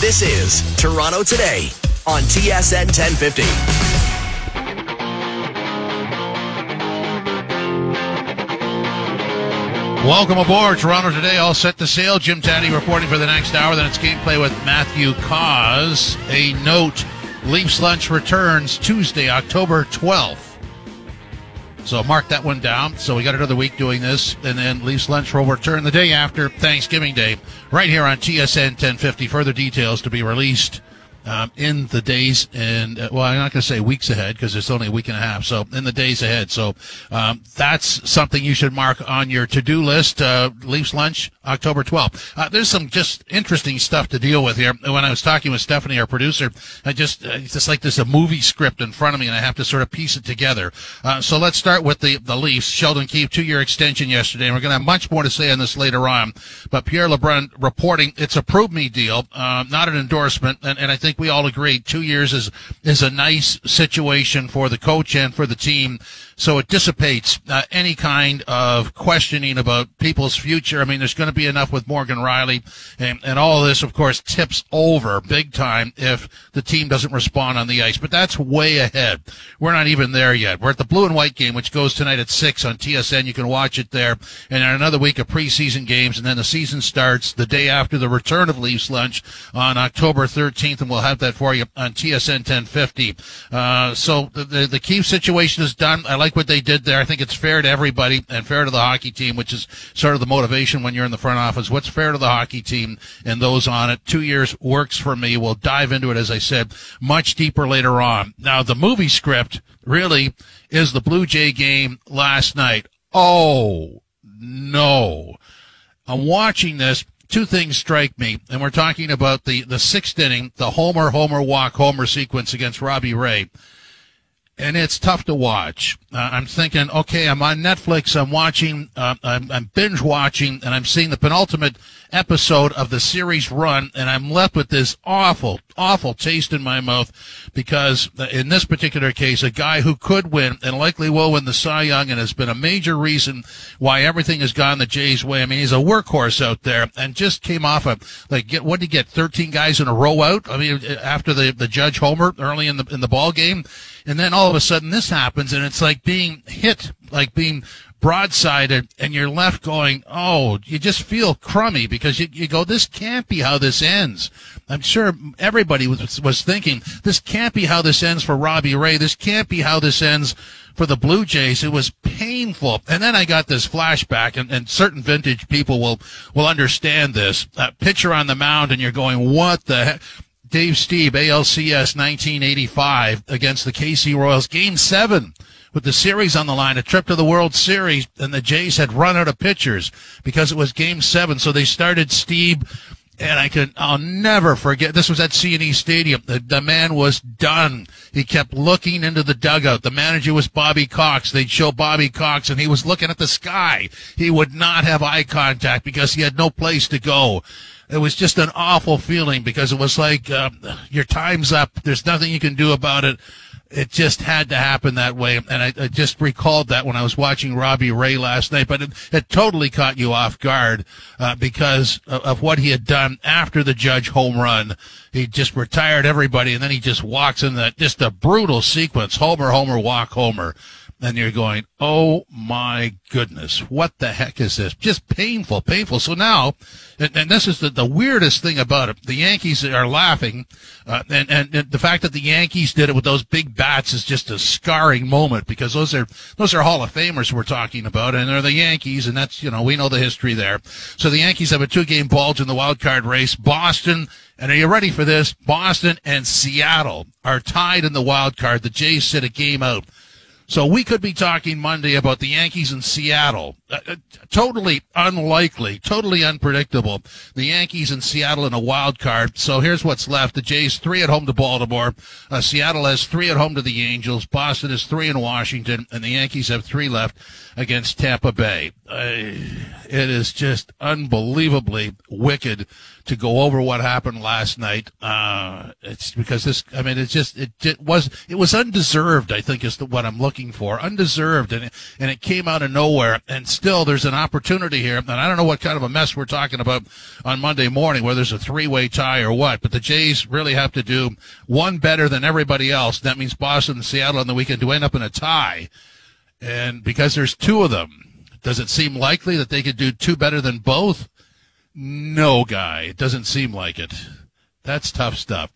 This is Toronto Today on TSN 1050. Welcome aboard, Toronto Today. All set to sail. Jim Tatti reporting for the next hour. Then it's gameplay with Matthew Cauz. A note: Leafs lunch returns Tuesday, October 12th. So mark that one down. So we got another week doing this, and then Leafs lunch will return the day after Thanksgiving Day, right here on TSN 1050. Further details to be released um, in the days and uh, well, I'm not going to say weeks ahead because it's only a week and a half. So in the days ahead. So um, that's something you should mark on your to-do list. Uh, Leafs lunch, October 12th. Uh, there's some just interesting stuff to deal with here. When I was talking with Stephanie, our producer, I just uh, it's just like there's a movie script in front of me, and I have to sort of piece it together. Uh, so let's start with the the Leafs. Sheldon Keefe, two-year extension yesterday, and we're going to have much more to say on this later on. But Pierre LeBrun reporting it's a prove me deal, uh, not an endorsement, and, and I think we all agree two years is is a nice situation for the coach and for the team. So it dissipates uh, any kind of questioning about people's future. I mean, there's going to be enough with Morgan Rielly, and, and all of this, of course, tips over big time if the team doesn't respond on the ice. But that's way ahead. We're not even there yet. We're at the blue and white game, which goes tonight at six on TSN. You can watch it there, and another week of preseason games, and then the season starts the day after the return of Leafs lunch on October 13th, and we'll have that for you on TSN 1050. Uh, so the, the, the Keefe situation is done. I like what they did there. I think it's fair to everybody and fair to the hockey team, which is sort of the motivation when you're in the front office. What's fair to the hockey team and those on it? Two years works for me. We'll dive into it, as I said, much deeper later on. Now, the movie script really is the Blue Jay game last night. Oh, no. I'm watching this two things strike me, and we're talking about the, the sixth inning, the homer, homer, walk, homer sequence against Robbie Ray. And it's tough to watch. Uh, I'm thinking, okay, I'm on Netflix. I'm watching, uh, I'm, I'm binge watching, and I'm seeing the penultimate episode of the series run, and I'm left with this awful, awful taste in my mouth because in this particular case, a guy who could win and likely will win the Cy Young and has been a major reason why everything has gone the Jays' way. I mean, he's a workhorse out there and just came off of like get what did he get? Thirteen guys in a row out. I mean, after the the Judge homer early in the in the ball game, and then all of a sudden this happens, and it's like being hit, like being broadsided and you're left going, oh, you just feel crummy because you, you go, this can't be how this ends. I'm sure everybody was, was thinking, this can't be how this ends for Robbie Ray. This can't be how this ends for the Blue Jays. It was painful. And then I got this flashback and, and certain vintage people will, will understand this. Uh, pitcher on the mound and you're going, what the heck? Dave Stieb, ALCS 1985 against the KC Royals, game seven with the series on the line, a trip to the World Series, and the Jays had run out of pitchers because it was game seven. So they started Stieb and I can I'll never forget this was at CNE Stadium. The, the man was done. He kept looking into the dugout. The manager was Bobby Cox. They'd show Bobby Cox and he was looking at the sky. He would not have eye contact because he had no place to go. It was just an awful feeling because it was like uh, your time's up. There's nothing you can do about it it just had to happen that way. And I, I, just recalled that when I was watching Robbie Ray last night, but it, it totally caught you off guard uh, because of, of, what he had done after the Judge home run. He just retired everybody, and then he just walks in that just a brutal sequence: homer, homer, walk, homer and you're going, oh my goodness, what the heck is this? Just painful, painful. So now, and, and this is the, the weirdest thing about it. The Yankees are laughing, uh, and, and, and the fact that the Yankees did it with those big bats is just a scarring moment because those are those are Hall of Famers we're talking about, and they're the Yankees, and that's you know we know the history there. So the Yankees have a two game bulge in the wild card race. Boston. And are you ready for this? Boston and Seattle are tied in the wild card. The Jays sit a game out. So we could be talking Monday about the Yankees in Seattle. Uh, uh, totally unlikely, totally unpredictable. The Yankees in Seattle in a wild card. So here's what's left. The Jays three at home to Baltimore. Uh, Seattle has three at home to the Angels. Boston has three in Washington, and the Yankees have three left against Tampa Bay. Uh, it is just unbelievably wicked to go over what happened last night. Uh, it's because this, I mean, it's just, it, it was, it was undeserved, I think is the, what I'm looking looking for, undeserved, and and it came out of nowhere. And still, there's an opportunity here. And I don't know what kind of a mess we're talking about on Monday morning, whether there's a three-way tie or what. But the Jays really have to do one better than everybody else. That means Boston and Seattle on the weekend to end up in a tie. And because there's two of them, does it seem likely that they could do two better than both? No, guy. It doesn't seem like it. That's tough stuff.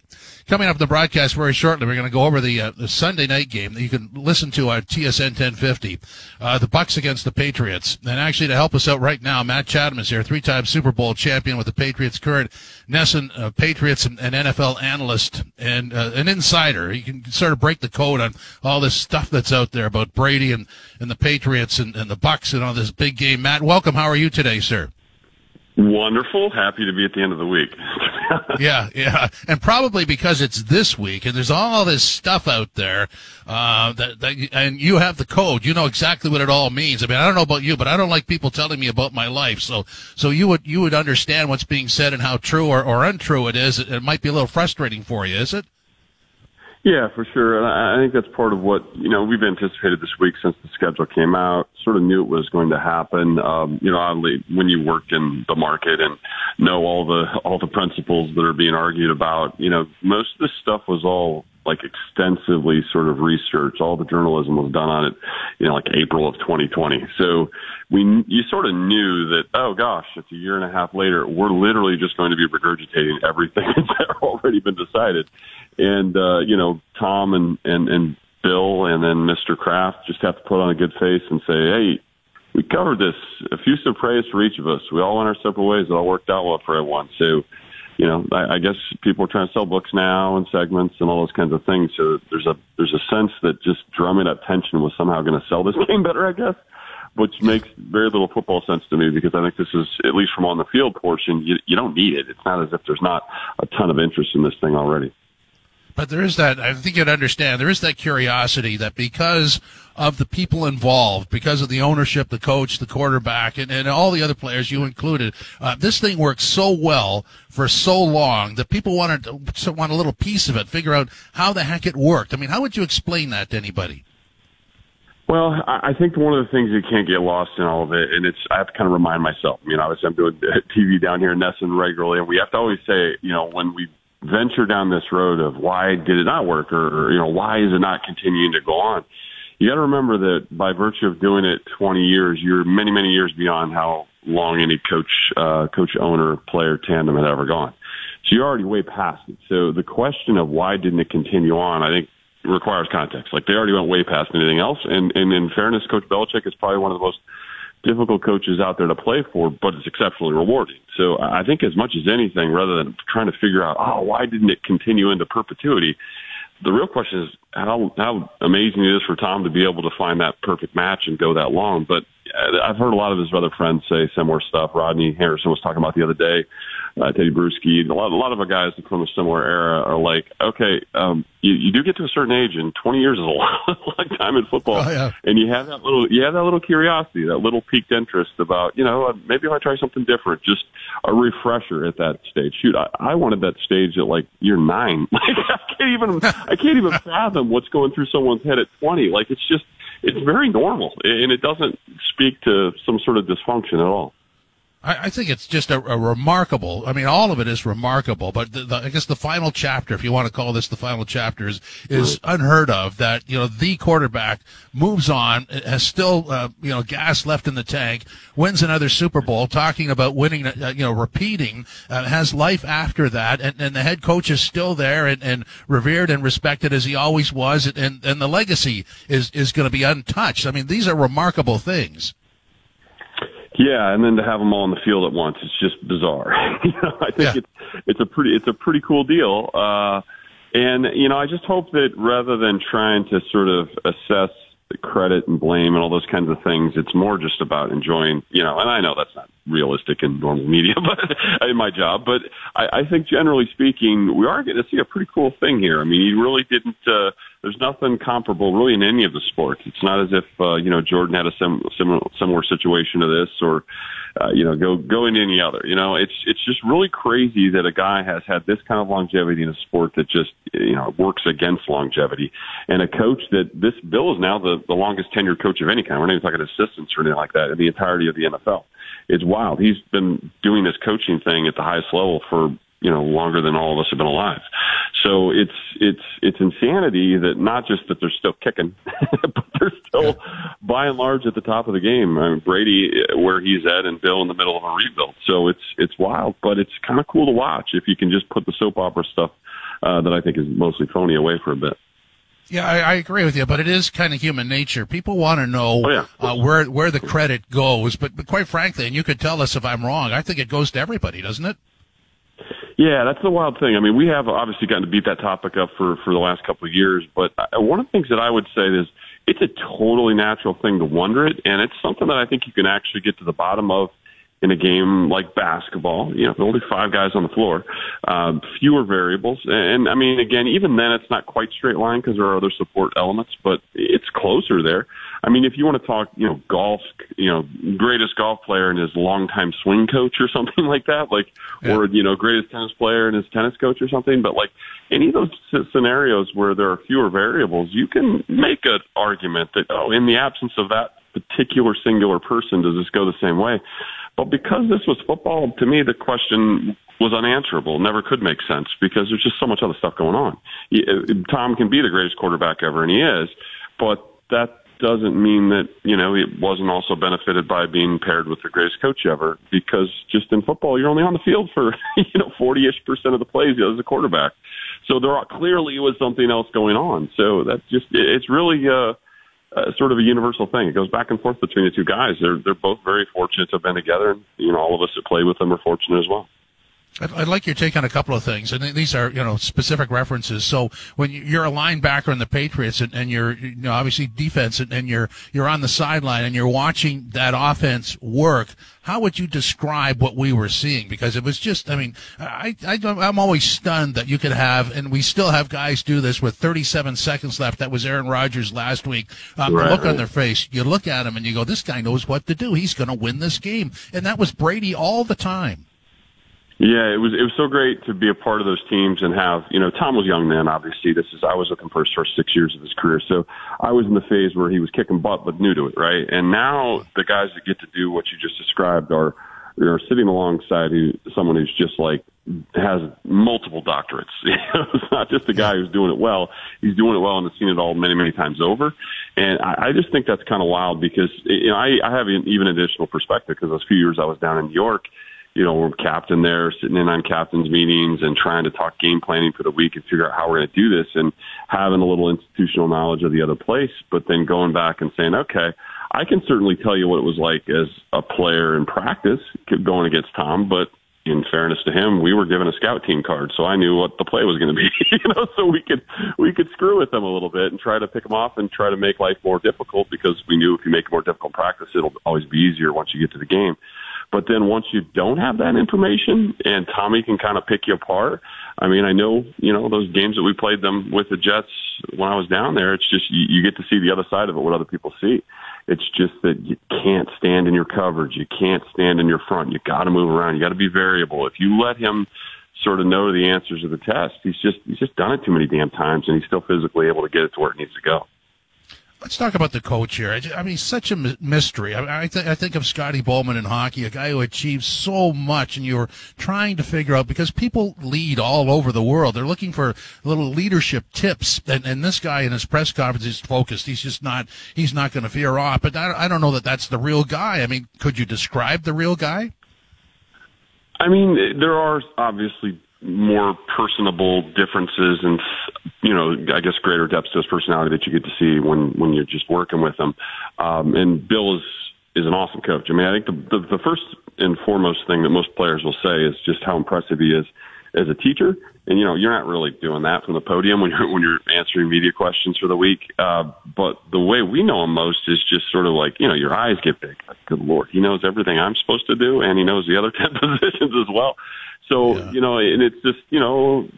Coming up in the broadcast very shortly, we're going to go over the, uh, the Sunday night game that you can listen to on TSN 1050. Uh, the Bucs against the Patriots. And actually, to help us out right now, Matt Chatham is here, three-time Super Bowl champion with the Patriots, current NESN uh, Patriots and, and, NFL analyst and uh, an insider. He can sort of break the code on all this stuff that's out there about Brady and, and the Patriots and, and the Bucs and all this big game. Matt, welcome. How are you today, sir? Wonderful. Happy to be at the end of the week. yeah, yeah, and probably because it's this week and there's all this stuff out there uh, that, that, and you have the code. You know exactly what it all means. I mean, I don't know about you, but I don't like people telling me about my life. So, so you would you would understand what's being said and how true or, or untrue it is. It, it might be a little frustrating for you, is it? Yeah, for sure. And I think that's part of what, you know, we've anticipated this week since the schedule came out, sort of knew it was going to happen. Um, you know, oddly, when you work in the market and know all the, all the principles that are being argued about, you know, most of this stuff was all like extensively sort of research. All the journalism was done on it, you know, like April of 2020. So we, you sort of knew that, oh gosh, it's a year and a half later. We're literally just going to be regurgitating everything that's already been decided. And, uh, you know, Tom and, and, and Bill and then Mr. Kraft just have to put on a good face and say, hey, we covered this. Effusive praise for each of us. We all went our separate ways. It all worked out well for everyone. So, you know, I, I guess people are trying to sell books now and segments and all those kinds of things. So there's a there's a sense that just drumming up tension was somehow going to sell this game better, I guess, which makes very little football sense to me because I think this is at least from on the field portion, you, you don't need it. It's not as if there's not a ton of interest in this thing already. But there is that, I think you'd understand, there is that curiosity that because of the people involved, because of the ownership, the coach, the quarterback, and, and all the other players, you included, uh, this thing worked so well for so long that people wanted to, want a little piece of it, figure out how the heck it worked. I mean, how would you explain that to anybody? Well, I think one of the things you can't get lost in all of it, and it's I have to kind of remind myself. I mean, obviously I'm doing TV down here in NESN regularly, and we have to always say, you know, when we venture down this road of why did it not work or, or you know why is it not continuing to go on? You got to remember that by virtue of doing it 20 years you're many many years beyond how long any coach uh, coach owner player tandem had ever gone. So you're already way past it. So the question of why didn't it continue on i think requires context. Like they already went way past anything else. And and in fairness coach Belichick is probably one of the most difficult coaches out there to play for, but it's exceptionally rewarding. So I think as much as anything, rather than trying to figure out, oh, why didn't it continue into perpetuity? The real question is how how amazing it is for Tom to be able to find that perfect match and go that long. But I've heard a lot of his other friends say similar stuff. Rodney Harrison was talking about the other day uh, Tedy Bruschi, a lot, a lot of the guys from a similar era are like, okay, um, you, you do get to a certain age, and 20 years is a long, long time in football, oh, yeah. and you have that little, you have that little curiosity, that little piqued interest about, you know, uh, maybe if I try something different, just a refresher at that stage. Shoot, I, I wanted that stage at like year nine. Like I can't even, I can't even fathom what's going through someone's head at 20. Like it's just, it's very normal, and it doesn't speak to some sort of dysfunction at all. I, I think it's just a, a, remarkable. I mean, all of it is remarkable, but the, the, I guess the final chapter, if you want to call this the final chapter, is, is unheard of. That you know the quarterback moves on, has still uh, you know gas left in the tank, wins another Super Bowl, talking about winning, uh, you know, repeating, uh, has life after that, and, and the head coach is still there and, and revered and respected as he always was, and and the legacy is is going to be untouched. I mean, these are remarkable things. Yeah, and then to have them all in the field at once, it's just bizarre. you know, I think yeah. it's it's a pretty it's a pretty cool deal. Uh, and you know, I just hope that rather than trying to sort of assess the credit and blame and all those kinds of things, it's more just about enjoying. You know, and I know that's not realistic in normal media, but in my job. But I, I think generally speaking, we are going to see a pretty cool thing here. I mean, he really didn't. Uh, there's nothing comparable really in any of the sports. It's not as if uh, you know Jordan had a sim- similar similar situation to this, or uh, you know go go into any other. You know, it's it's just really crazy that a guy has had this kind of longevity in a sport that just you know works against longevity, and a coach that this Bill is now the the longest tenured coach of any kind. We're not even talking assistants or anything like that in the entirety of the NFL. It's wild. He's been doing this coaching thing at the highest level for you know longer than all of us have been alive. So it's it's it's insanity that not just that they're still kicking, but they're still by and large at the top of the game. I mean, Brady where he's at, and Bill in the middle of a rebuild. So it's it's wild, but it's kind of cool to watch if you can just put the soap opera stuff uh, that I think is mostly phony away for a bit. Yeah, I, I, agree with you, but it is kind of human nature. People want to know oh, yeah. uh, where where the credit goes, but, but quite frankly, and you could tell us if I'm wrong. I think it goes to everybody, doesn't it? Yeah, that's the wild thing. I mean, we have obviously gotten to beat that topic up for for the last couple of years, but one of the things that I would say is it's a totally natural thing to wonder it, and it's something that I think you can actually get to the bottom of in a game like basketball. You know, only five guys on the floor, uh, fewer variables, and, and I mean, again, even then, it's not quite straight line because there are other support elements, but it's closer there. I mean, if you want to talk, you know, golf, you know, greatest golf player and his longtime swing coach or something like that, like, yeah. or you know, greatest tennis player and his tennis coach or something, but like any of those scenarios where there are fewer variables, you can make an argument that oh, in the absence of that particular singular person, does this go the same way? But because this was football, to me, the question was unanswerable, never could make sense because there's just so much other stuff going on. Uh, Tom can be the greatest quarterback ever, and he is, but that doesn't mean that you know it wasn't also benefited by being paired with the greatest coach ever because just in football you're only on the field for you know 40ish percent of the plays as a quarterback so there are, clearly was something else going on so that's just it's really uh uh, sort of a universal thing. It goes back and forth between the two guys. They're they're both very fortunate to have been together, and you know all of us that play with them are fortunate as well. I'd, I'd, like your take on a couple of things, and these are you know specific references. So when you're a linebacker in the Patriots, and, and you're you know obviously defense, and, and you're you're on the sideline, and you're watching that offense work, how would you describe what we were seeing? Because it was just, I mean, I, I I'm always stunned that you could have, and we still have guys do this with 37 seconds left. That was Aaron Rodgers last week. Um, right, look right. on their face, you look at him and you go, this guy knows what to do. He's going to win this game, and that was Brady all the time. Yeah, it was it was so great to be a part of those teams and have you know Tom was young then. Obviously, this is I was with him for his first six years of his career, so I was in the phase where he was kicking butt but new to it, right? And now the guys that get to do what you just described are are sitting alongside who, someone who's just like has multiple doctorates. it's not just a guy who's doing it well; he's doing it well and has seen it all many many times over. And I, I just think that's kind of wild because you know I, I have an even additional perspective because those few years I was down in New York you know, we're captain there, sitting in on captain's meetings and trying to talk game planning for the week and figure out how we're going to do this and having a little institutional knowledge of the other place, but then going back and saying, okay, I can certainly tell you what it was like as a player in practice going against Tom, but in fairness to him, we were given a scout team card, so I knew what the play was going to be. you know, so we could we could screw with them a little bit and try to pick them off and try to make life more difficult because we knew if you make it more difficult practice, it'll always be easier once you get to the game. But then once you don't have that information and Tommy can kind of pick you apart, I mean, I know, you know, those games that we played them with the Jets when I was down there, it's just you, you get to see the other side of it, what other people see. It's just that you can't stand in your coverage. You can't stand in your front. You got to move around. You got to be variable. If you let him sort of know the answers to the test, he's just he's just done it too many damn times, and he's still physically able to get it to where it needs to go. Let's talk about the coach here. I mean, such a mystery. I, I, th- I think of Scotty Bowman in hockey, a guy who achieved so much, and you're trying to figure out because people lead all over the world. They're looking for little leadership tips, and, and this guy in his press conference is focused. He's just not. He's not going to veer off. But I, I don't know that that's the real guy. I mean, could you describe the real guy? I mean, there are obviously more personable differences and you know I guess greater depths to his personality that you get to see when when you're just working with him. Um, and Bill is is an awesome coach. I mean, I think the, the the first and foremost thing that most players will say is just how impressive he is as a teacher. And you know, you're not really doing that from the podium when you're when you're answering media questions for the week. Uh, but the way we know him most is just sort of like you know, your eyes get big. Like, good lord, he knows everything I'm supposed to do, and he knows the other ten positions as well. So yeah. you know, and it's just you know,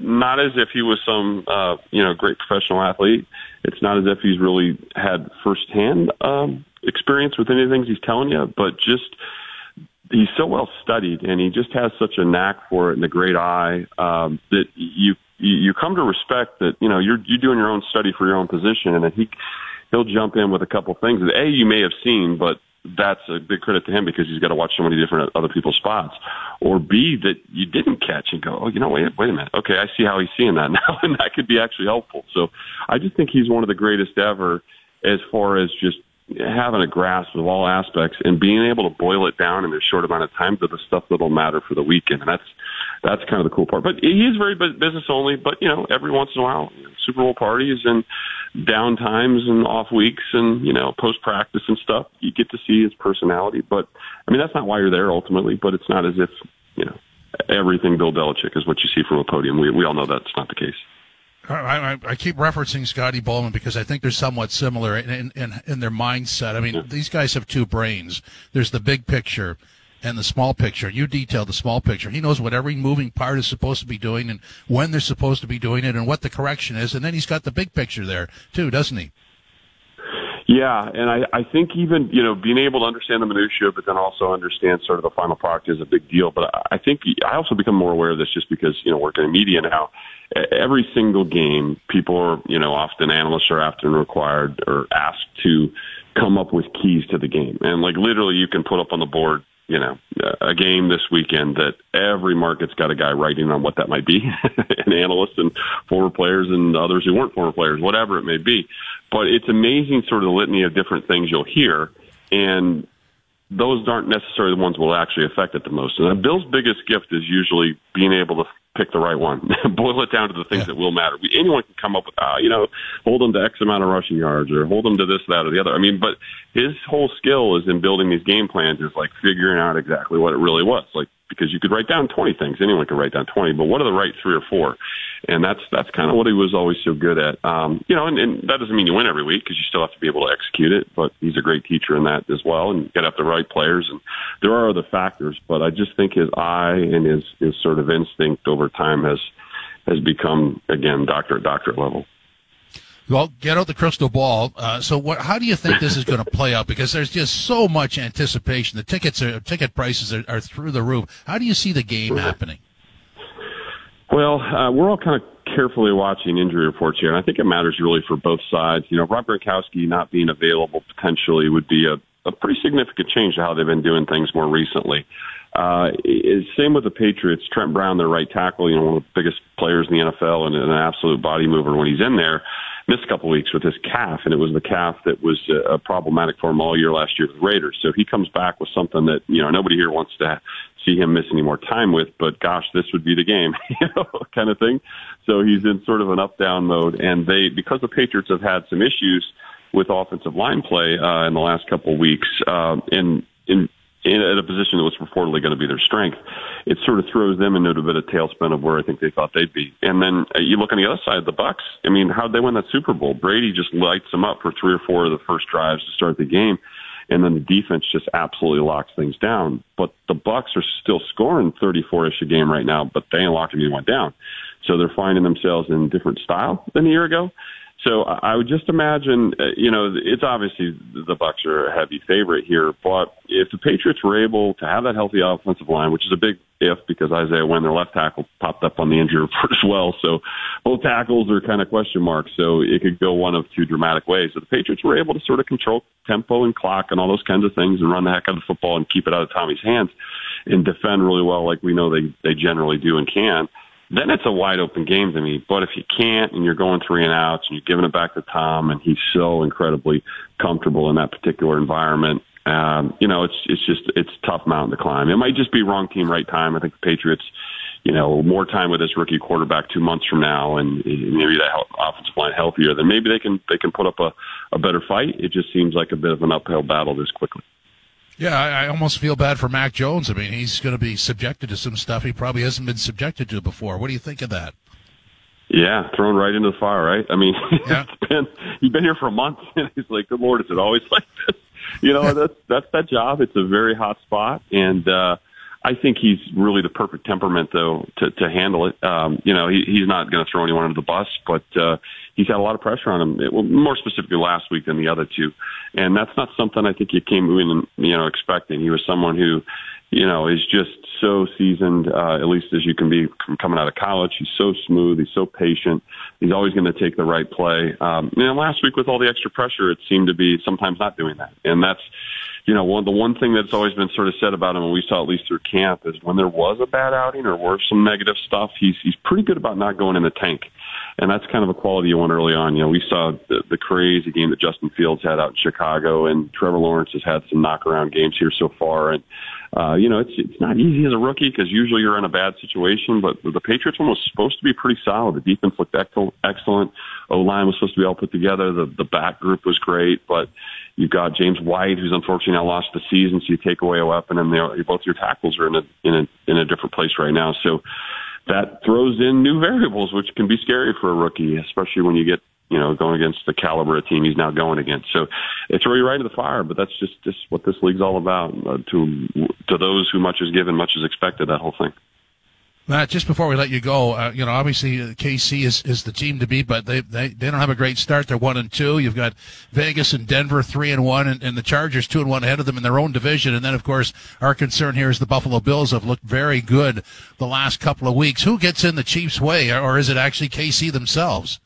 not as if he was some uh, you know great professional athlete. It's not as if he's really had firsthand um, experience with any of the things he's telling you, but just he's so well studied and he just has such a knack for it and a great eye um, that you you come to respect that you know you're you're doing your own study for your own position and that he he'll jump in with a couple things that a you may have seen but that's a big credit to him because he's got to watch so many different other people's spots. Or b that you didn't catch and go oh you know wait wait a minute. Okay I see how he's seeing that now and that could be actually helpful. So I just think he's one of the greatest ever as far as just having a grasp of all aspects and being able to boil it down in a short amount of time to the stuff that'll matter for the weekend. And that's that's kind of the cool part. But he is very business only. But you know, every once in a while, Super Bowl parties and down times and off weeks and you know post practice and stuff, you get to see his personality. But I mean, that's not why you're there ultimately. But it's not as if you know everything Bill Belichick is what you see from a podium. We we all know that's not the case. I, I, I, keep referencing Scotty Bowman because I think they're somewhat similar in, in, in their mindset. I mean, these guys have two brains. There's the big picture and the small picture. You detail the small picture. He knows what every moving part is supposed to be doing and when they're supposed to be doing it and what the correction is. And then he's got the big picture there too, doesn't he? Yeah, and I, I think even you know being able to understand the minutia, but then also understand sort of the final product is a big deal. But I think I also become more aware of this just because you know working in media now every single game, people are, you know, often analysts are often required or asked to come up with keys to the game. And like literally you can put up on the board, you know, a game this weekend that every market's got a guy writing on what that might be, an analyst and former players and others who weren't former players, whatever it may be. But it's amazing sort of the litany of different things you'll hear. And those aren't necessarily the ones that will actually affect it the most. And Bill's biggest gift is usually being able to pick the right one. Boil it down to the things yeah. that will matter. Anyone can come up with, uh, you know, hold them to X amount of rushing yards or hold them to this, that, or the other. I mean, but his whole skill is in building these game plans is like figuring out exactly what it really was. Like, because you could write down 20 things. Anyone could write down 20, but what are the right three or four? And that's, that's kind of what he was always so good at. Um, you know, and, and that doesn't mean you win every week because you still have to be able to execute it, but he's a great teacher in that as well and get up the right players. And there are other factors, but I just think his eye and his, his sort of instinct over time has, has become again, doctorate, doctorate level. Well, get out the crystal ball. Uh, so, what? How do you think this is going to play out? Because there's just so much anticipation. The tickets are ticket prices are, are through the roof. How do you see the game happening? Well, uh, we're all kind of carefully watching injury reports here, and I think it matters really for both sides. You know, Rob Gronkowski not being available potentially would be a, a pretty significant change to how they've been doing things more recently. Uh, same with the Patriots. Trent Brown, their right tackle, you know, one of the biggest players in the NFL and an absolute body mover when he's in there missed a couple weeks with his calf, and it was the calf that was uh, problematic for him all year last year with the Raiders. So he comes back with something that you know nobody here wants to see him miss any more time with. But gosh, this would be the game, you know, kind of thing. So he's in sort of an up down mode, and they because the Patriots have had some issues with offensive line play uh, in the last couple of weeks, uh, in in in at a position that was reportedly going to be their strength, it sort of throws them into a bit of tailspin of where I think they thought they'd be. And then uh, you look on the other side, the Bucs. I mean, how'd they win that Super Bowl? Brady just lights them up for three or four of the first drives to start the game, and then the defense just absolutely locks things down. But the Bucs are still scoring 34ish a game right now, but they ain't locking anyone down. So they're finding themselves in different style than a year ago. So I would just imagine, uh, you know, it's obviously the Bucs are a heavy favorite here, but if the Patriots were able to have that healthy offensive line, which is a big if because Isaiah Wynn, their left tackle, popped up on the injury report as well. So both tackles are kind of question marks. So it could go one of two dramatic ways. So the Patriots were able to sort of control tempo and clock and all those kinds of things and run the heck out of the football and keep it out of Tommy's hands and defend really well, like we know they they generally do and can then it's a wide open game to me. But if you can't and you're going three and outs and you're giving it back to Tom and he's so incredibly comfortable in that particular environment, um, you know, it's it's just it's tough mountain to climb. It might just be wrong team, right time. I think the Patriots, you know, more time with this rookie quarterback two months from now, and maybe that offensive line healthier, then maybe they can they can put up a, a better fight. It just seems like a bit of an uphill battle this quickly. Yeah, I, I almost feel bad for Mac Jones. I mean, he's going to be subjected to some stuff he probably hasn't been subjected to before. What do you think of that? Yeah, thrown right into the fire, right? I mean, yeah. it's been you've been here for a month, and he's like, "Good Lord, is it always like this?" You know, that's that's that job. It's a very hot spot, and uh, I think he's really the perfect temperament, though, to to handle it. Um, you know, he, he's not going to throw anyone under the bus, but uh, he's had a lot of pressure on him. It, well, more specifically last week than the other two, and that's not something I think he came in, you know, expecting. He was someone who you know, is just so seasoned, uh, at least as you can be coming out of college. He's so smooth. He's so patient. He's always going to take the right play. Um, know, last week with all the extra pressure, it seemed to be sometimes not doing that. And that's, you know, one, the one thing that's always been sort of said about him, and we saw at least through camp, is when there was a bad outing or were some negative stuff, he's, he's pretty good about not going in the tank. And that's kind of a quality you want early on. You know, we saw the, the crazy game that Justin Fields had out in Chicago, and Trevor Lawrence has had some knockaround games here so far. And, uh, you know, it's it's not easy as a rookie because usually you're in a bad situation. But the Patriots one was supposed to be pretty solid. The defense looked excellent. O line was supposed to be all put together. The the back group was great, but you've got James White, who's unfortunately now lost the season. So you take away a weapon, and they both your tackles are in a in a in a different place right now. So that throws in new variables, which can be scary for a rookie, especially when you get you know, going against the caliber of team he's now going against. So it's really right to the fire, but that's just just what this league's all about. Uh, to to those who much is given, much is expected. That whole thing. Matt, just before we let you go, uh, you know, obviously uh, KC is, is the team to beat, but they, they they don't have a great start. They're one and two. You've got Vegas and Denver three and one, and, and the Chargers two and one ahead of them in their own division. And then, of course, our concern here is the Buffalo Bills have looked very good the last couple of weeks. Who gets in the Chiefs' way, or is it actually KC themselves?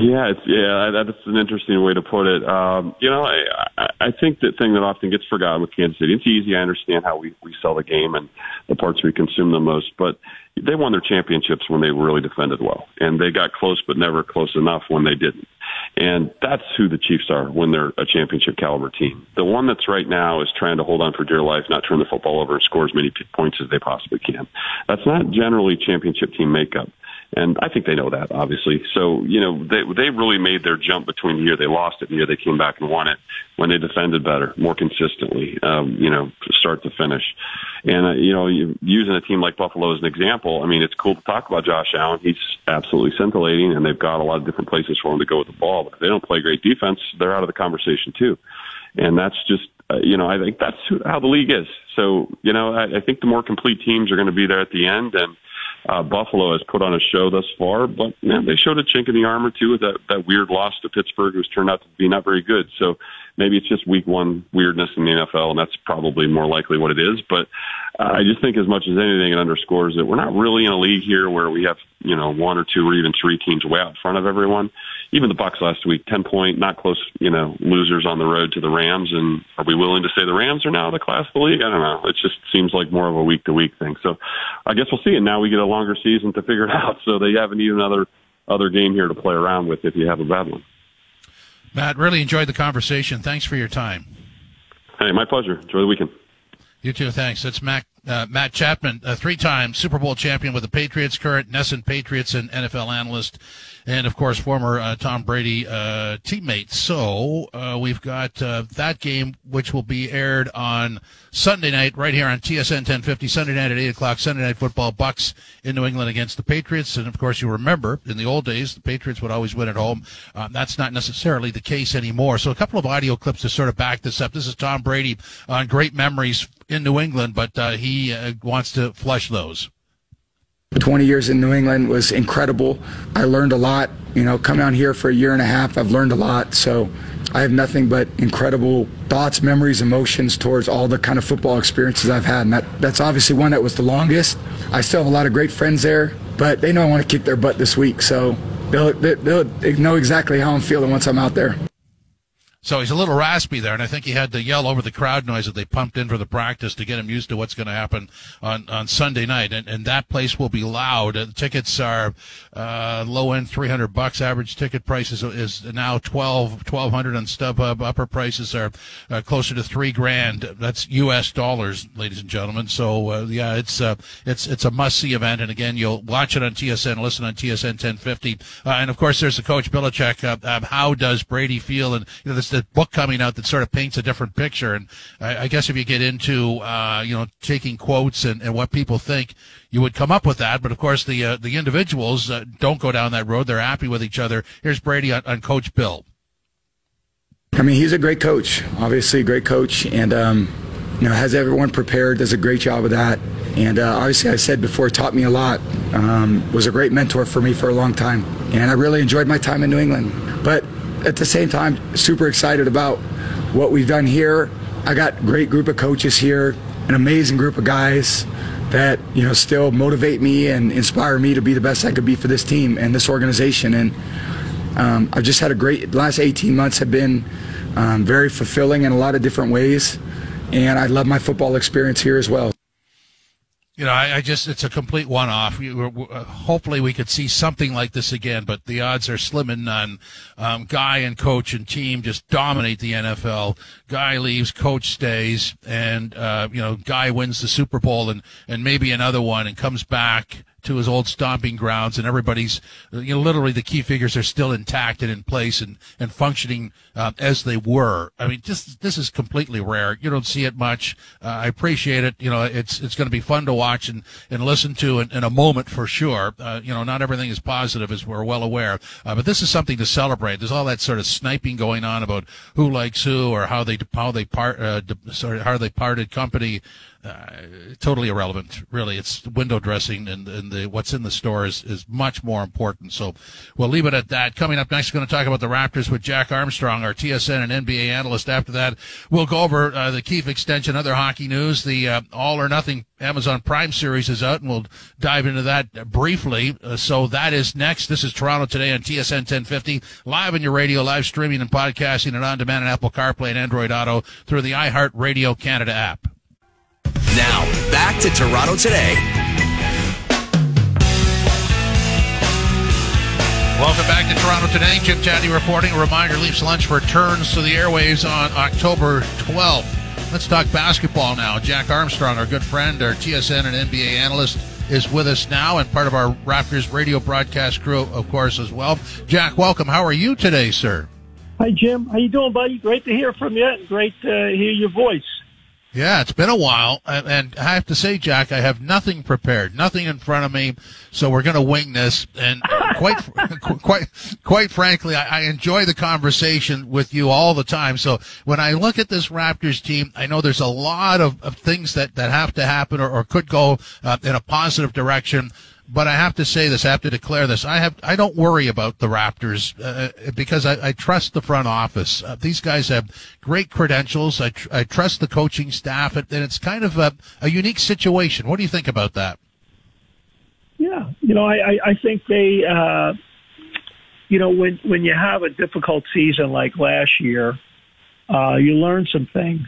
Yeah, it's yeah, that's an interesting way to put it. Um, you know, I, I think the thing that often gets forgotten with Kansas City, it's easy. I understand how we we sell the game and the parts we consume the most, but they won their championships when they really defended well, and they got close, but never close enough when they didn't. And that's who the Chiefs are when they're a championship caliber team. The one that's right now is trying to hold on for dear life, not turn the football over and score as many points as they possibly can. That's not generally championship team makeup. And I think they know that, obviously. So, you know, they they really made their jump between the year they lost it and the year they came back and won it when they defended better, more consistently, um, you know, start to finish. And, uh, you know, using a team like Buffalo as an example, I mean, it's cool to talk about Josh Allen. He's absolutely scintillating, and they've got a lot of different places for him to go with the ball. But if they don't play great defense, they're out of the conversation, too. And that's just, uh, you know, I think that's how the league is. So, you know, I, I think the more complete teams are going to be there at the end. And, uh, Buffalo has put on a show thus far, but man, they showed a chink in the armor too with that, that weird loss to Pittsburgh, who's turned out to be not very good. So maybe it's just week one weirdness in the NFL, and that's probably more likely what it is. But uh, I just think as much as anything, it underscores that we're not really in a league here where we have, you know, one or two or even three teams way out in front of everyone. Even the Bucs last week, 10 point, not close, you know, losers on the road to the Rams. And are we willing to say the Rams are now the class of the league? I don't know. It just seems like more of a week to week thing. So I guess we'll see. And now we get a longer season to figure it out. So they have even another, other game here to play around with if you have a bad one. Matt, really enjoyed the conversation. Thanks for your time. Hey, my pleasure. Enjoy the weekend. You too. Thanks. That's Matt, uh, Matt Chatham, a three-time Super Bowl champion with the Patriots, current NESN Patriots and NFL analyst and of course former uh, Tom Brady uh, teammate. So uh, we've got uh, that game, which will be aired on Sunday night right here on TSN 1050. Sunday night at eight o'clock. Sunday night football. Bucs in New England against the Patriots, and of course you remember in the old days the Patriots would always win at home. Uh, that's not necessarily the case anymore. So a couple of audio clips to sort of back this up. This is Tom Brady on great memories in New England, but uh, he wants to flush those. 20 years in New England was incredible. I learned a lot. You know, coming out here for a year and a half, I've learned a lot. So I have nothing but incredible thoughts, memories, emotions towards all the kind of football experiences I've had. And that, that's obviously one that was the longest. I still have a lot of great friends there, but they know I want to kick their butt this week. So they'll, they'll know exactly how I'm feeling once I'm out there. So he's a little raspy there, and I think he had to yell over the crowd noise that they pumped in for the practice to get him used to what's going to happen on, on Sunday night. And, and that place will be loud. Uh, tickets are uh, low end 300 bucks. Average ticket price is, is now 12 1200 on StubHub. Upper prices are uh, closer to three grand. That's U.S. dollars, ladies and gentlemen. So uh, yeah, it's uh, it's it's a must see event. And again, you'll watch it on TSN, listen on TSN 1050, uh, and of course there's the coach Belichick. how does Brady feel? And you know, there's the book coming out that sort of paints a different picture. And I, I guess if you get into, uh, you know, taking quotes and, and what people think, you would come up with that. But of course, the uh, the individuals uh, don't go down that road. They're happy with each other. Here's Brady on, on Coach Bill. I mean, he's a great coach. Obviously, a great coach, and um, you know has everyone prepared. Does a great job of that. And uh, obviously, I said before, taught me a lot. Um, was a great mentor for me for a long time, and I really enjoyed my time in New England. But at the same time, super excited about what we've done here. I got great group of coaches here, an amazing group of guys that you know still motivate me and inspire me to be the best I could be for this team and this organization. And um, I've just had a great last 18 months have been um, very fulfilling in a lot of different ways, and I love my football experience here as well you know, I, I, just, it's a complete one off. Uh, hopefully we could see something like this again, but the odds are slim and none. Um, guy and coach and team just dominate the NFL. Guy leaves, coach stays, and, uh, you know, guy wins the Super Bowl and, and maybe another one and comes back to his old stomping grounds, and everybody's, you know, literally the key figures are still intact and in place and and functioning uh, as they were. I mean, just this is completely rare. You don't see it much. Uh, I appreciate it. You know, it's it's going to be fun to watch and and listen to in, in a moment for sure. Uh, you know, not everything is positive as we're well aware, uh, but this is something to celebrate. There's all that sort of sniping going on about who likes who or how they how they part uh, sorry how they parted company uh, totally irrelevant. Really, it's window dressing, and, and the, what's in the store is, is much more important. So we'll leave it at that. Coming up next, we're going to talk about the Raptors with Jack Armstrong, our TSN and NBA analyst. After that, we'll go over uh, the Keefe extension, other hockey news. The uh, All or Nothing Amazon Prime series is out, and we'll dive into that briefly. Uh, so that is next. This is Toronto today on TSN 1050, live on your radio, live streaming and podcasting, and on demand on Apple CarPlay and Android Auto through the iHeart Radio Canada app. Now, back to Toronto today. Welcome back to Toronto today. Jim Tatti reporting. A reminder Leafs Lunch returns to the airwaves on October 12th. Let's talk basketball now. Jack Armstrong, our good friend, our TSN and NBA analyst, is with us now and part of our Raptors radio broadcast crew, of course, as well. Jack, welcome. How are you today, sir? Hi, Jim. How you doing, buddy? Great to hear from you. Great to hear your voice. Yeah, it's been a while, and I have to say, Jack, I have nothing prepared, nothing in front of me, so we're going to wing this. And quite, quite, quite frankly, I, I, enjoy the conversation with you all the time. So when I look at this Raptors team, I know there's a lot of, of things that that have to happen or, or could go uh, in a positive direction but I have to say this. I have to declare this. I have. I don't worry about the Raptors uh, because I, I, trust the front office. Uh, these guys have great credentials. I, tr- I trust the coaching staff, and, it's kind of a, a, unique situation. What do you think about that? Yeah, you know, I, I think they, uh, you know, when when you have a difficult season like last year, uh, you learn some things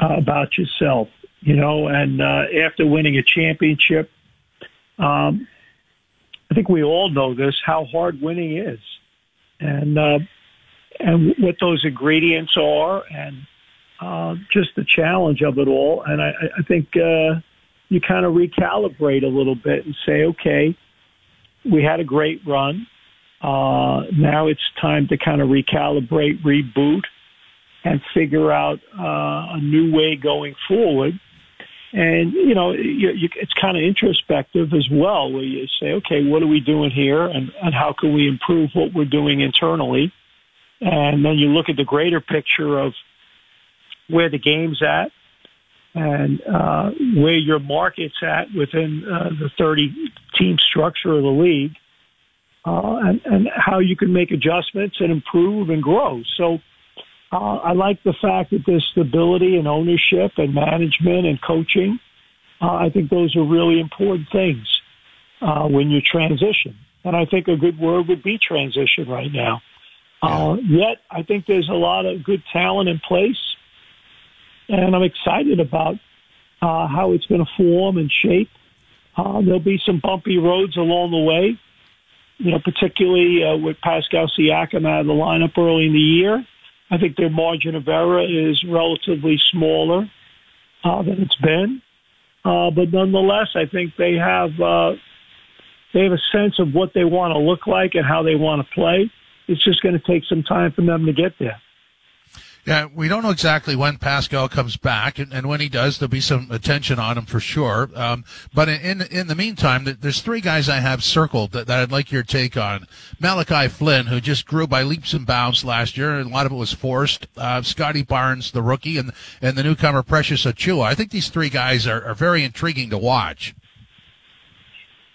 uh, about yourself. You know, and uh, after winning a championship um, I think we all know this how hard winning is, and uh, and what those ingredients are, and uh, just the challenge of it all. And I, I think uh, you kind of recalibrate a little bit and say, okay, we had a great run. Uh, now it's time to kind of recalibrate, reboot, and figure out uh, a new way going forward. And, you know, you, you, it's kind of introspective as well, where you say, okay, what are we doing here and, and how can we improve what we're doing internally? And then you look at the greater picture of where the game's at and uh, where your market's at within uh, the 30 team structure of the league uh, and, and how you can make adjustments and improve and grow. So, uh, I like the fact that there's stability and ownership and management and coaching. Uh, I think those are really important things uh, when you transition. And I think a good word would be transition right now. Uh, yet, I think there's a lot of good talent in place, and I'm excited about uh, how it's going to form and shape. Uh, there'll be some bumpy roads along the way, you know, particularly uh, with Pascal Siakam out of the lineup early in the year. I think their margin of error is relatively smaller uh, than it's been. Uh, but nonetheless, I think they have uh, they have a sense of what they want to look like and how they want to play. It's just going to take some time for them to get there. Yeah, we don't know exactly when Pascal comes back, and, and when he does, there'll be some attention on him for sure. Um, but in in the meantime, there's three guys I have circled that, that I'd like your take on. Malachi Flynn, who just grew by leaps and bounds last year, and a lot of it was forced. Uh, Scottie Barnes, the rookie, and and the newcomer Precious Achiuwa. I think these three guys are, are very intriguing to watch.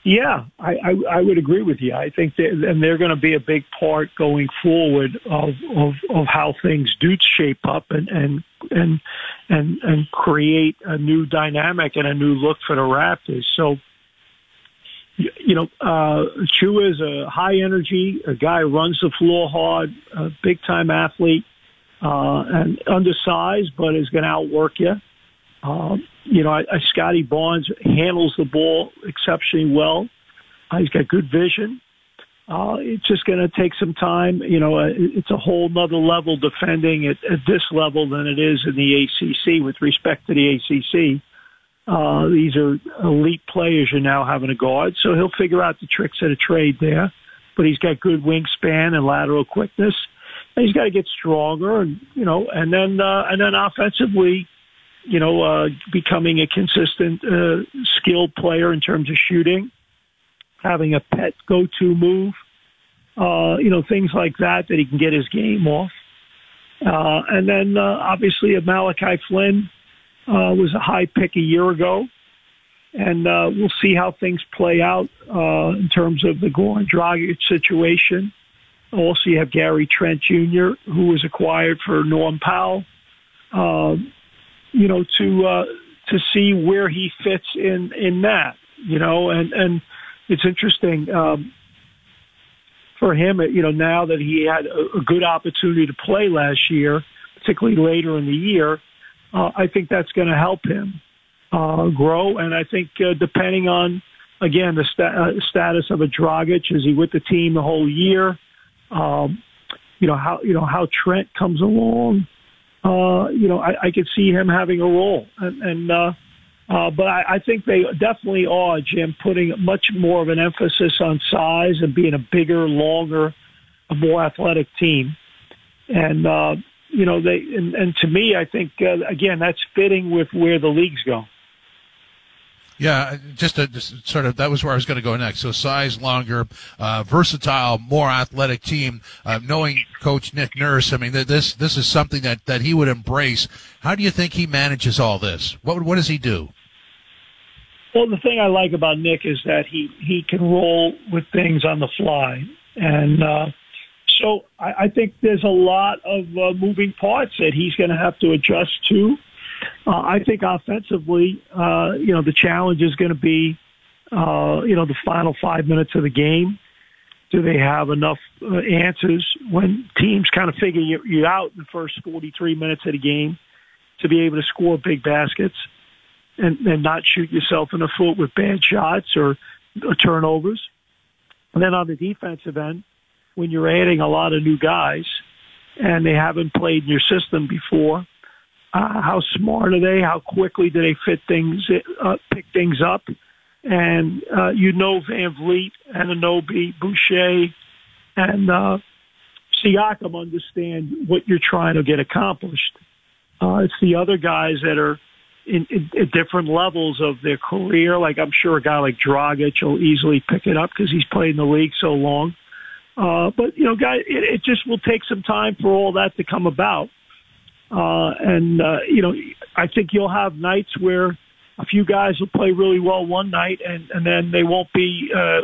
Yeah, I, I, I would agree with you. I think that, and they're going to be a big part going forward of, of, of how things do shape up and, and, and, and, and create a new dynamic and a new look for the Raptors. So, you know, uh, Chu is a high energy, a guy runs the floor hard, a big time athlete, uh, and undersized, but is going to outwork you. Um, you know, I, I, Scottie Barnes handles the ball exceptionally well. Uh, he's got good vision. Uh, it's just going to take some time. You know, uh, it's a whole nother level defending at, at this level than it is in the ACC with respect to the ACC. Uh, these are elite players you're now having to guard, so he'll figure out the tricks of the trade there. But he's got good wingspan and lateral quickness. And he's got to get stronger, and you know, and then uh, and then offensively, you know, uh, becoming a consistent, uh, skilled player in terms of shooting, having a pet go-to move, uh, you know, things like that that he can get his game off. Uh, and then uh, obviously Malachi Flynn uh, was a high pick a year ago, and uh, we'll see how things play out uh, in terms of the Goran Dragic situation. Also, you have Gary Trent Jr., who was acquired for Norm Powell. Uh, you know, to uh, to see where he fits in in that, you know, and and it's interesting um, for him, you know, now that he had a, a good opportunity to play last year, particularly later in the year, uh, I think that's going to help him uh, grow, and I think uh, depending on again the uh, status of a Dragic, is he with the team the whole year? Um, you know how you know how Trent comes along uh, you know, I, I could see him having a role. And, and uh, uh, but I, I think they definitely are, Jim, putting much more of an emphasis on size and being a bigger, longer, a more athletic team. And, uh, you know, they, and, and to me, I think, uh, again, that's fitting with where the leagues go. Yeah, just, a, just sort of that was where I was going to go next. So size, longer, uh, versatile, more athletic team. Uh, knowing Coach Nick Nurse, I mean this this is something that that he would embrace. How do you think he manages all this? What what does he do? Well, the thing I like about Nick is that he he can roll with things on the fly, and uh, so I, I think there's a lot of uh, moving parts that he's going to have to adjust to. Uh, I think offensively, uh, you know, the challenge is going to be, uh, you know, the final five minutes of the game. Do they have enough uh, answers when teams kind of figure you, you out in the first 43 minutes of the game to be able to score big baskets and, and not shoot yourself in the foot with bad shots or, or turnovers? And then on the defensive end, when you're adding a lot of new guys and they haven't played in your system before, uh, how smart are they? How quickly do they fit things, uh, pick things up? And uh, you know VanVleet, Anunoby, Boucher, and uh, Siakam understand what you're trying to get accomplished. Uh, it's the other guys that are in, in, at different levels of their career. Like I'm sure a guy like Dragic will easily pick it up because he's played in the league so long. Uh, but you know, guys, it, it just will take some time for all that to come about. Uh, and, uh, you know, I think you'll have nights where a few guys will play really well one night and, and then they won't be, uh,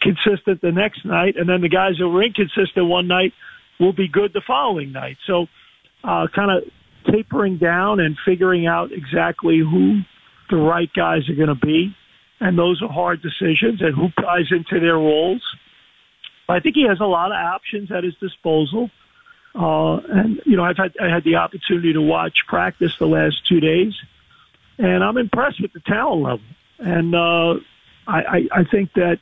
consistent the next night. And then the guys that were inconsistent one night will be good the following night. So, uh, kind of tapering down and figuring out exactly who the right guys are going to be. And those are hard decisions and who ties into their roles. I think he has a lot of options at his disposal. Uh, and you know, I've had I had the opportunity to watch practice the last two days, and I'm impressed with the talent level. And uh, I, I, I think that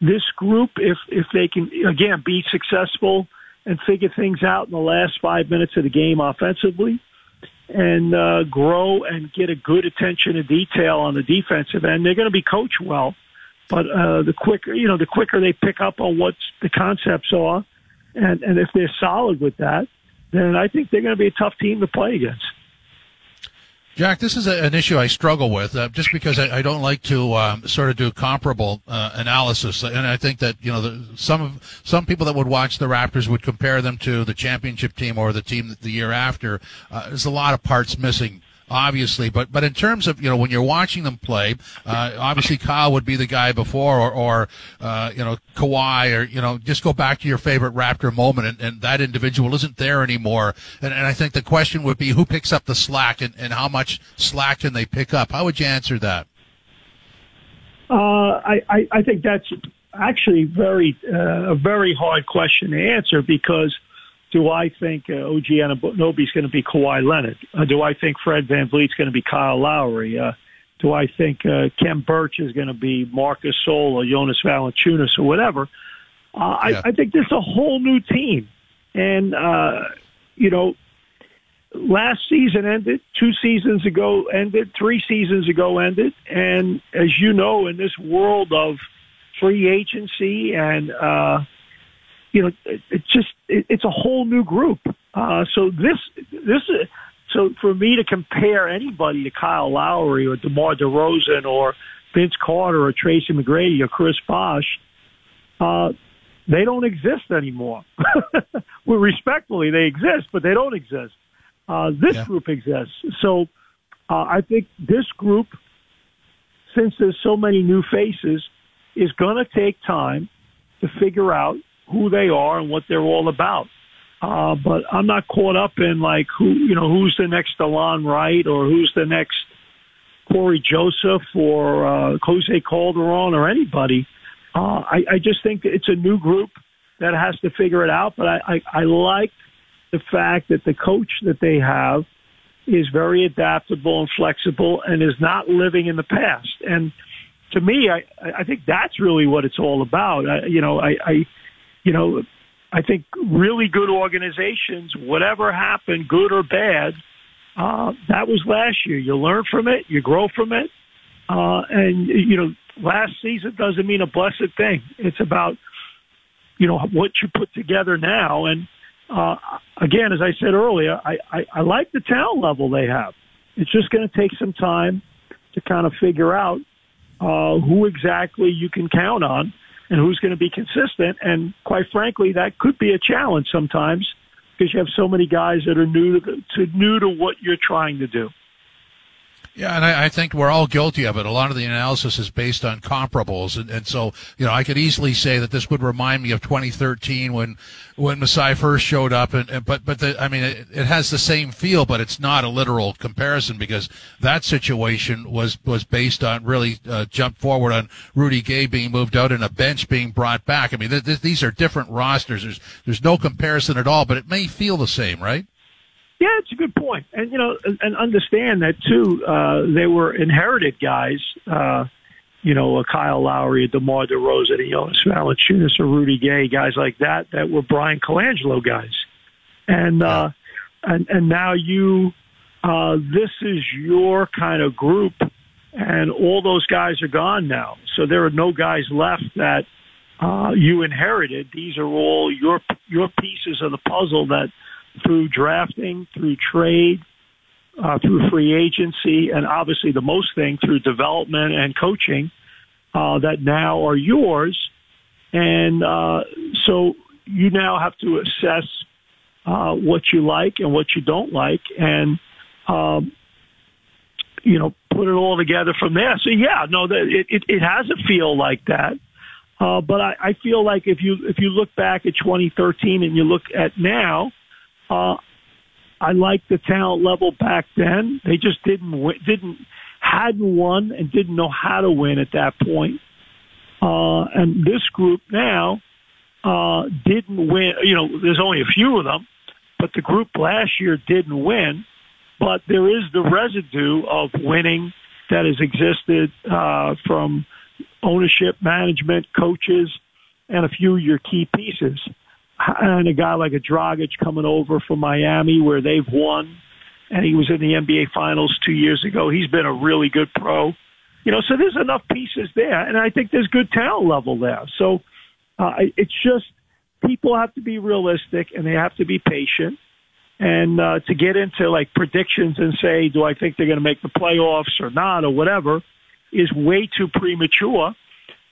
this group, if if they can again be successful and figure things out in the last five minutes of the game offensively, and uh, grow and get a good attention to detail on the defensive end, they're going to be coached well. But uh, the quicker, you know, the quicker they pick up on what the concepts are and and if they're solid with that, then I think they're going to be a tough team to play against. Jack, this is a, an issue I struggle with, uh, just because I, I, don't like to um, sort of do comparable uh, analysis, and I think that you know the, some of some people that would watch the Raptors would compare them to the championship team or the team the year after. Uh, there's a lot of parts missing obviously. But but in terms of you know when you're watching them play, uh, obviously Kyle would be the guy before, or, or uh, you know Kawhi, or you know just go back to your favorite Raptor moment, and, and that individual isn't there anymore. And, and I think the question would be who picks up the slack, and, and how much slack can they pick up? How would you answer that? Uh, I, I I think that's actually very uh, a very hard question to answer because do I think uh, OG Anunoby is going to be Kawhi Leonard? Uh, do I think Fred VanVleet's going to be Kyle Lowry? Uh, do I think uh, Khem Birch is going to be Marcus Gasol or Jonas Valanciunas or whatever? Uh, yeah. I, I think there's a whole new team. And, uh, you know, last season ended, two seasons ago ended, three seasons ago ended. And as you know, in this world of free agency and, uh, you know, it, it just it, it's a whole new group. Uh, so this this is so for me to compare anybody to Kyle Lowry or DeMar DeRozan or Vince Carter or Tracy McGrady or Chris Bosh, uh, they don't exist anymore. well, respectfully, they exist, but they don't exist. Uh, this yeah. group exists. So uh, I think this group, since there's so many new faces, is going to take time to figure out who they are and what they're all about. Uh, but I'm not caught up in like who, you know, who's the next Delon Wright or who's the next Cory Joseph or uh, Jose Calderon or anybody. Uh, I, I just think it's a new group that has to figure it out. But I, I, I like the fact that the coach that they have is very adaptable and flexible and is not living in the past. And to me, I, I think that's really what it's all about. I, you know, I, I you know, I think really good organizations, whatever happened, good or bad, uh, that was last year. You learn from it, you grow from it, uh, and you know, last season doesn't mean a blessed thing. It's about you know what you put together now. And uh, again, as I said earlier, I, I, I like the talent level they have. It's just going to take some time to kind of figure out uh, who exactly you can count on and who's going to be consistent. And quite frankly, that could be a challenge sometimes because you have so many guys that are new to, to new to what you're trying to do. Yeah, and I, I, think we're all guilty of it. A lot of the analysis is based on comparables, and, and so you know I could easily say that this would remind me of 2013 when when Masai first showed up, and, and but but the, I mean it, it, has the same feel, but it's not a literal comparison because that situation was was based on really uh, jump forward on Rudy Gay being moved out and a bench being brought back. I mean th- th- these are different rosters. There's there's no comparison at all, but it may feel the same, right? Yeah, it's a good point, and you know, and understand that too. Uh, they were inherited guys. Uh, you know, a Kyle Lowry, a DeMar DeRozan, a Jonas Valanciunas, or Rudy Gay, guys like that, that were Bryan Colangelo guys, and uh, and and now you, uh, this is your kind of group, and all those guys are gone now. So there are no guys left that uh, you inherited. These are all your your pieces of the puzzle that through drafting, through trade, uh, through free agency, and obviously the most thing through development and coaching uh, that now are yours. And uh, so you now have to assess uh, what you like and what you don't like, and um, you know put it all together from there. So yeah, no, it it, it has a feel like that. Uh, but I, I feel like if you if you look back at 2013 and you look at now, uh, I liked the talent level back then. They just didn't win, didn't hadn't won and didn't know how to win at that point. Uh, and this group now uh, didn't win. You know, there's only a few of them, but the group last year didn't win. But there is the residue of winning that has existed uh, from ownership, management, coaches, and a few of your key pieces and a guy like a Dragic coming over from Miami where they've won, and he was in the NBA Finals two years ago. He's been a really good pro. You know, so there's enough pieces there, and I think there's good talent level there. So uh, it's just people have to be realistic and they have to be patient. And uh, to get into like predictions and say, do I think they're going to make the playoffs or not or whatever, is way too premature.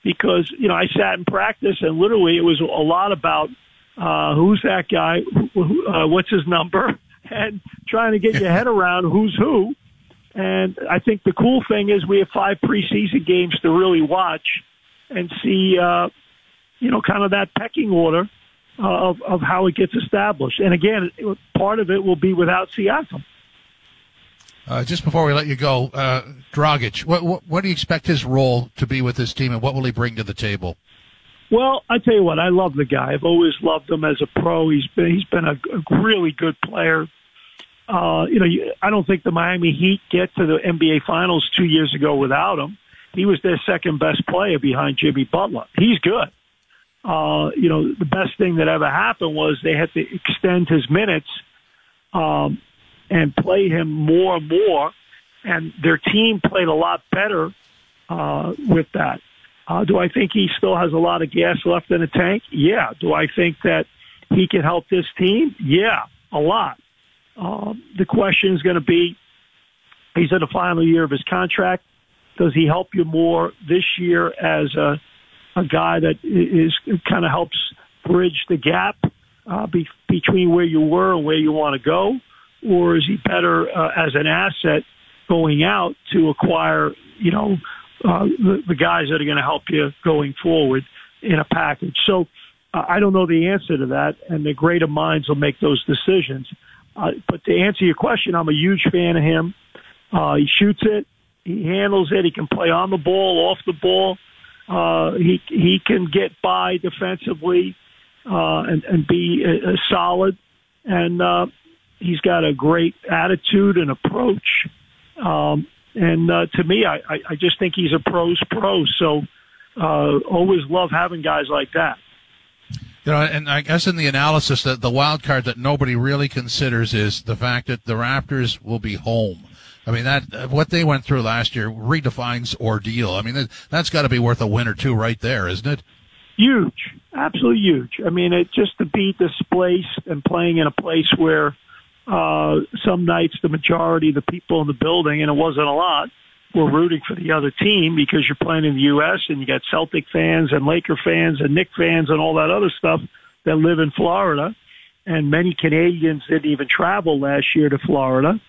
Because you know, I sat in practice and literally it was a lot about uh, who's that guy, uh, what's his number, and trying to get your head around who's who. And I think the cool thing is we have five preseason games to really watch and see, uh, you know, kind of that pecking order uh, of, of how it gets established. And again, part of it will be without Siakam. Uh, just before we let you go, uh, Dragic, what, what, what do you expect his role to be with this team, and what will he bring to the table? Well, I tell you what, I love the guy. I've always loved him as a pro. He's been he's been a, a really good player. Uh, you know, I don't think the Miami Heat get to the NBA Finals two years ago without him. He was their second best player behind Jimmy Butler. He's good. Uh, you know, the best thing that ever happened was they had to extend his minutes um, and play him more and more, and their team played a lot better uh, with that. Uh, do I think he still has a lot of gas left in the tank? Yeah. Do I think that he can help this team? Yeah, a lot. Um, the question is going to be, he's in the final year of his contract. Does he help you more this year as a, a guy that is kind of helps bridge the gap uh, be, between where you were and where you want to go? Or is he better uh, as an asset going out to acquire, you know, uh, the, the guys that are going to help you going forward in a package. So uh, I don't know the answer to that, and the greater minds will make those decisions. Uh, but to answer your question, I'm a huge fan of him. Uh, he shoots it, he handles it, he can play on the ball, off the ball. Uh, he he can get by defensively uh, and and be uh, solid, and uh, he's got a great attitude and approach. Um, and uh, to me, I, I just think he's a pro's pro. So uh, always love having guys like that. You know, and I guess in the analysis that the wild card that nobody really considers is the fact that the Raptors will be home. I mean that what they went through last year redefines ordeal. I mean that, that's got to be worth a win or two right there, isn't it? Huge, absolutely huge. I mean, it just to be displaced and playing in a place where uh, some nights the majority of the people in the building, and it wasn't a lot, were rooting for the other team because you're playing in the U.S. and you got Celtic fans and Laker fans and Knick fans and all that other stuff that live in Florida. And many Canadians didn't even travel last year to Florida.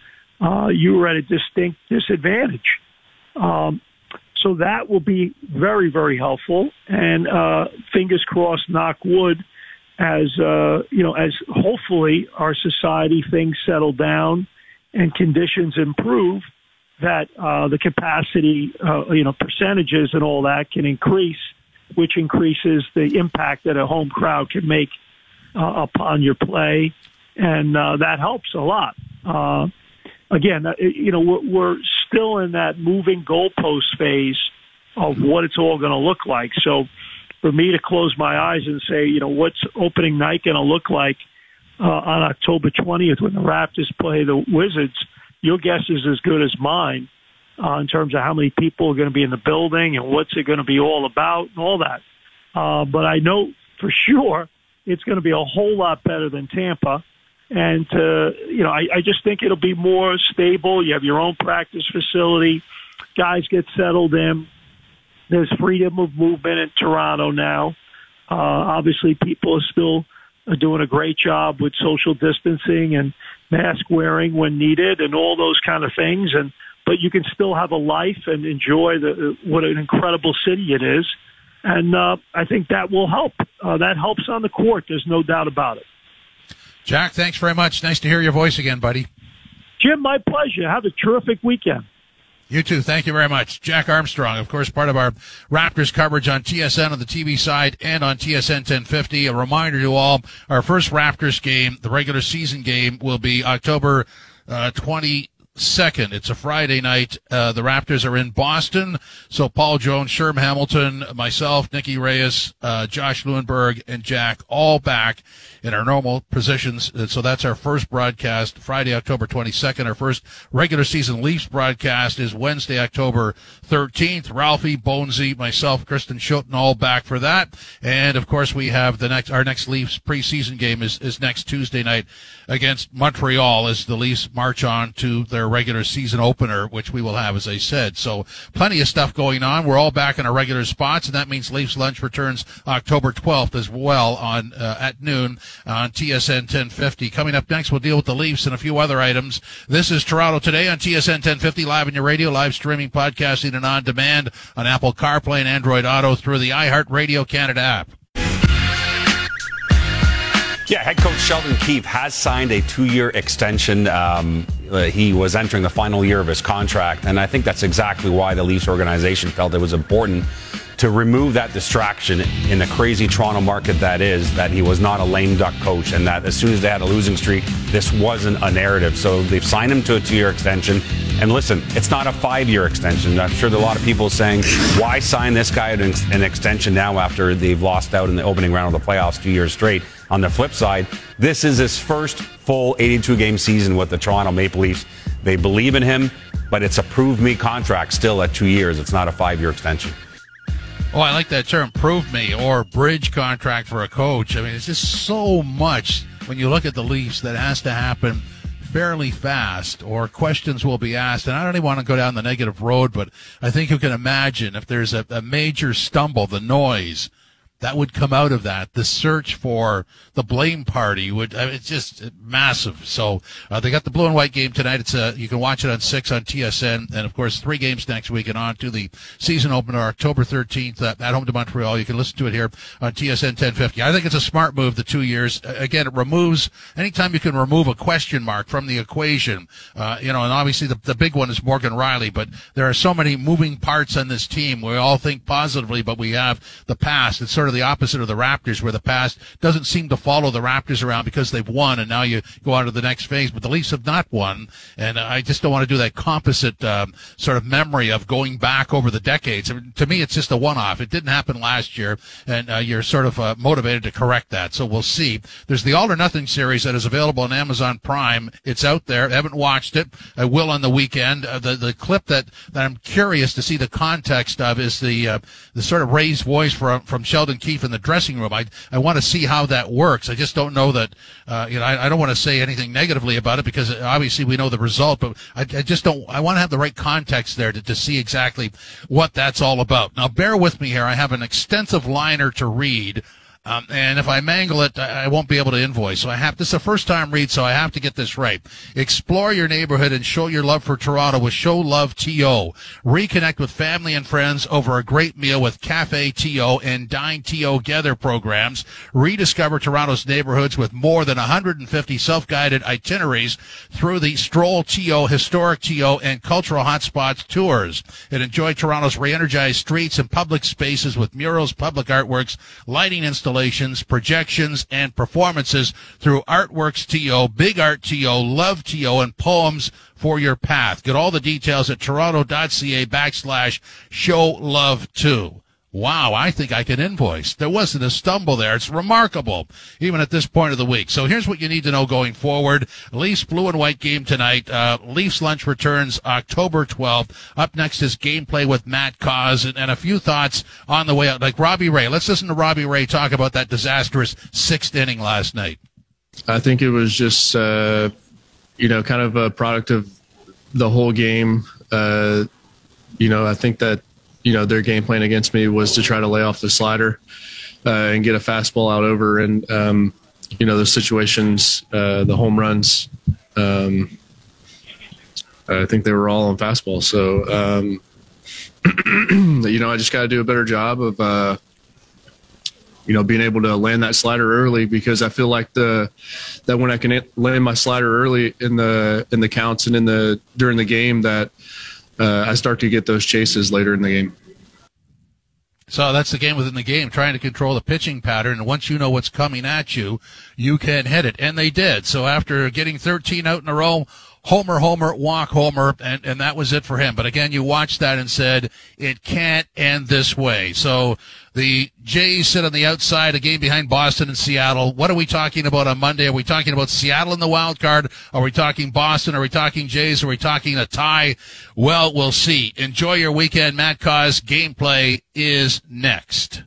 Uh, you were at a distinct disadvantage. Um, so that will be very, very helpful. And uh, fingers crossed, knock wood, as uh, you know, as hopefully our society things settle down and conditions improve, that uh, the capacity, uh, you know, percentages and all that can increase, which increases the impact that a home crowd can make uh, upon your play, and uh, that helps a lot. Uh, again, you know, we're, we're still in that moving goalpost phase of what it's all going to look like. So for me to close my eyes and say, you know, what's opening night going to look like uh, on October 20th when the Raptors play the Wizards, your guess is as good as mine uh, in terms of how many people are going to be in the building and what's it going to be all about and all that. Uh, but I know for sure it's going to be a whole lot better than Tampa. And, uh, you know, I, I just think it'll be more stable. You have your own practice facility. Guys get settled in. There's freedom of movement in Toronto now. Uh, obviously, people are still doing a great job with social distancing and mask wearing when needed and all those kind of things. And but you can still have a life and enjoy the what an incredible city it is. And uh, I think that will help. Uh, that helps on the court. There's no doubt about it. Jack, thanks very much. Nice to hear your voice again, buddy. Jim, my pleasure. Have a terrific weekend. You too. Thank you very much. Jack Armstrong, of course, part of our Raptors coverage on TSN on the TV side and on TSN 1050. A reminder to all, our first Raptors game, the regular season game, will be October uh, 20 2nd. It's a Friday night. Uh, the Raptors are in Boston. So Paul Jones, Sherm Hamilton, myself, Nikki Reyes, uh, Josh Lewenberg, and Jack all back in our normal positions. So that's our first broadcast, Friday, October 22nd. Our first regular season Leafs broadcast is Wednesday, October 13th. Ralphie, Bonesy, myself, Kristen Shilton, all back for that. And of course, we have the next, our next Leafs preseason game is, is next Tuesday night against Montreal as the Leafs march on to their regular season opener, which we will have, as I said. So plenty of stuff going on. We're all back in our regular spots, and that means Leafs lunch returns October 12th as well on, uh, at noon on TSN 1050. Coming up next, we'll deal with the Leafs and a few other items. This is Toronto Today on TSN 1050, live on your radio, live streaming, podcasting, and on demand on Apple CarPlay and Android Auto through the iHeartRadio Canada app. Yeah, head coach Sheldon Keefe has signed a two-year extension. Um, uh, he was entering the final year of his contract, and I think that's exactly why the Leafs organization felt it was important to remove that distraction in the crazy Toronto market that is, that he was not a lame duck coach and that as soon as they had a losing streak, this wasn't a narrative. So they've signed him to a two year extension. And listen, it's not a five year extension. I'm sure there are a lot of people saying, why sign this guy an extension now after they've lost out in the opening round of the playoffs two years straight? On the flip side, this is his first full 82 game season with the Toronto Maple Leafs. They believe in him, but it's a prove me contract still at two years. It's not a five year extension. Oh, I like that term, prove me, or bridge contract for a coach. I mean, it's just so much when you look at the Leafs that has to happen fairly fast, or questions will be asked. And I don't even want to go down the negative road, but I think you can imagine if there's a, a major stumble, the noise that would come out of that. The search for the blame party would, I mean, it's just massive. So, uh, they got the blue and white game tonight. It's, uh, you can watch it on six on TSN. And of course, three games next week and on to the season opener October 13th uh, at home to Montreal. You can listen to it here on TSN 1050. I think it's a smart move, the two years. Again, it removes, anytime you can remove a question mark from the equation, uh, you know, and obviously the, the big one is Morgan Rielly, but there are so many moving parts on this team. We all think positively, but we have the past. It's sort of the opposite of the Raptors, where the past doesn't seem to follow the Raptors around because they've won, and now you go on to the next phase. But the Leafs have not won, and I just don't want to do that composite um, sort of memory of going back over the decades. I mean, to me, it's just a one-off. It didn't happen last year, and uh, you're sort of uh, motivated to correct that. So we'll see. There's the All or Nothing series that is available on Amazon Prime. It's out there. I haven't watched it. I will on the weekend. Uh, the the clip that, that I'm curious to see the context of is the uh, the sort of raised voice from from Sheldon Keefe in the dressing room. I I want to see how that works. I just don't know that. Uh, you know, I, I don't want to say anything negatively about it because obviously we know the result, but I, I just don't. I want to have the right context there to, to see exactly what that's all about. Now, bear with me here. I have an extensive liner to read. Um, and if I mangle it, I won't be able to invoice. So I have this is a first time read, so I have to get this right. Explore your neighborhood and show your love for Toronto with Show Love TO. Reconnect with family and friends over a great meal with Cafe TO and Dine TO Together programs. Rediscover Toronto's neighborhoods with more than 150 self-guided itineraries through the Stroll TO, Historic TO, and Cultural Hotspots tours. And enjoy Toronto's re-energized streets and public spaces with murals, public artworks, lighting installations installations, projections, and performances through Artworks TO, Big Art TO, Love TO, and Poems for Your Path. Get all the details at toronto.ca backslash show love 2. Wow, I think I can invoice. There wasn't a stumble there. It's remarkable, even at this point of the week. So here's what you need to know going forward. Leafs blue and white game tonight. Uh, Leafs lunch returns October 12th. Up next is gameplay with Matt Cauz and, and, a few thoughts on the way out. Like Robbie Ray. Let's listen to Robbie Ray talk about that disastrous sixth inning last night. I think it was just, uh, you know, kind of a product of the whole game. Uh, you know, I think that you know their game plan against me was to try to lay off the slider uh, and get a fastball out over. And um, you know those situations uh, the home runs um, I think they were all on fastball. So um, you know I just got to do a better job of uh, you know being able to land that slider early because I feel like the that when I can land my slider early in the in the counts and in the during the game that uh, I start to get those chases later in the game. So that's the game within the game, trying to control the pitching pattern. And once you know what's coming at you, you can hit it. And they did. So after getting 13 out in a row, homer, homer, walk, homer, and, and that was it for him. But again, you watched that and said, it can't end this way. So the Jays sit on the outside, a game behind Boston and Seattle. What are we talking about on Monday? Are we talking about Seattle in the wild card? Are we talking Boston? Are we talking Jays? Are we talking a tie? Well, we'll see. Enjoy your weekend. Matt Cauz gameplay is next.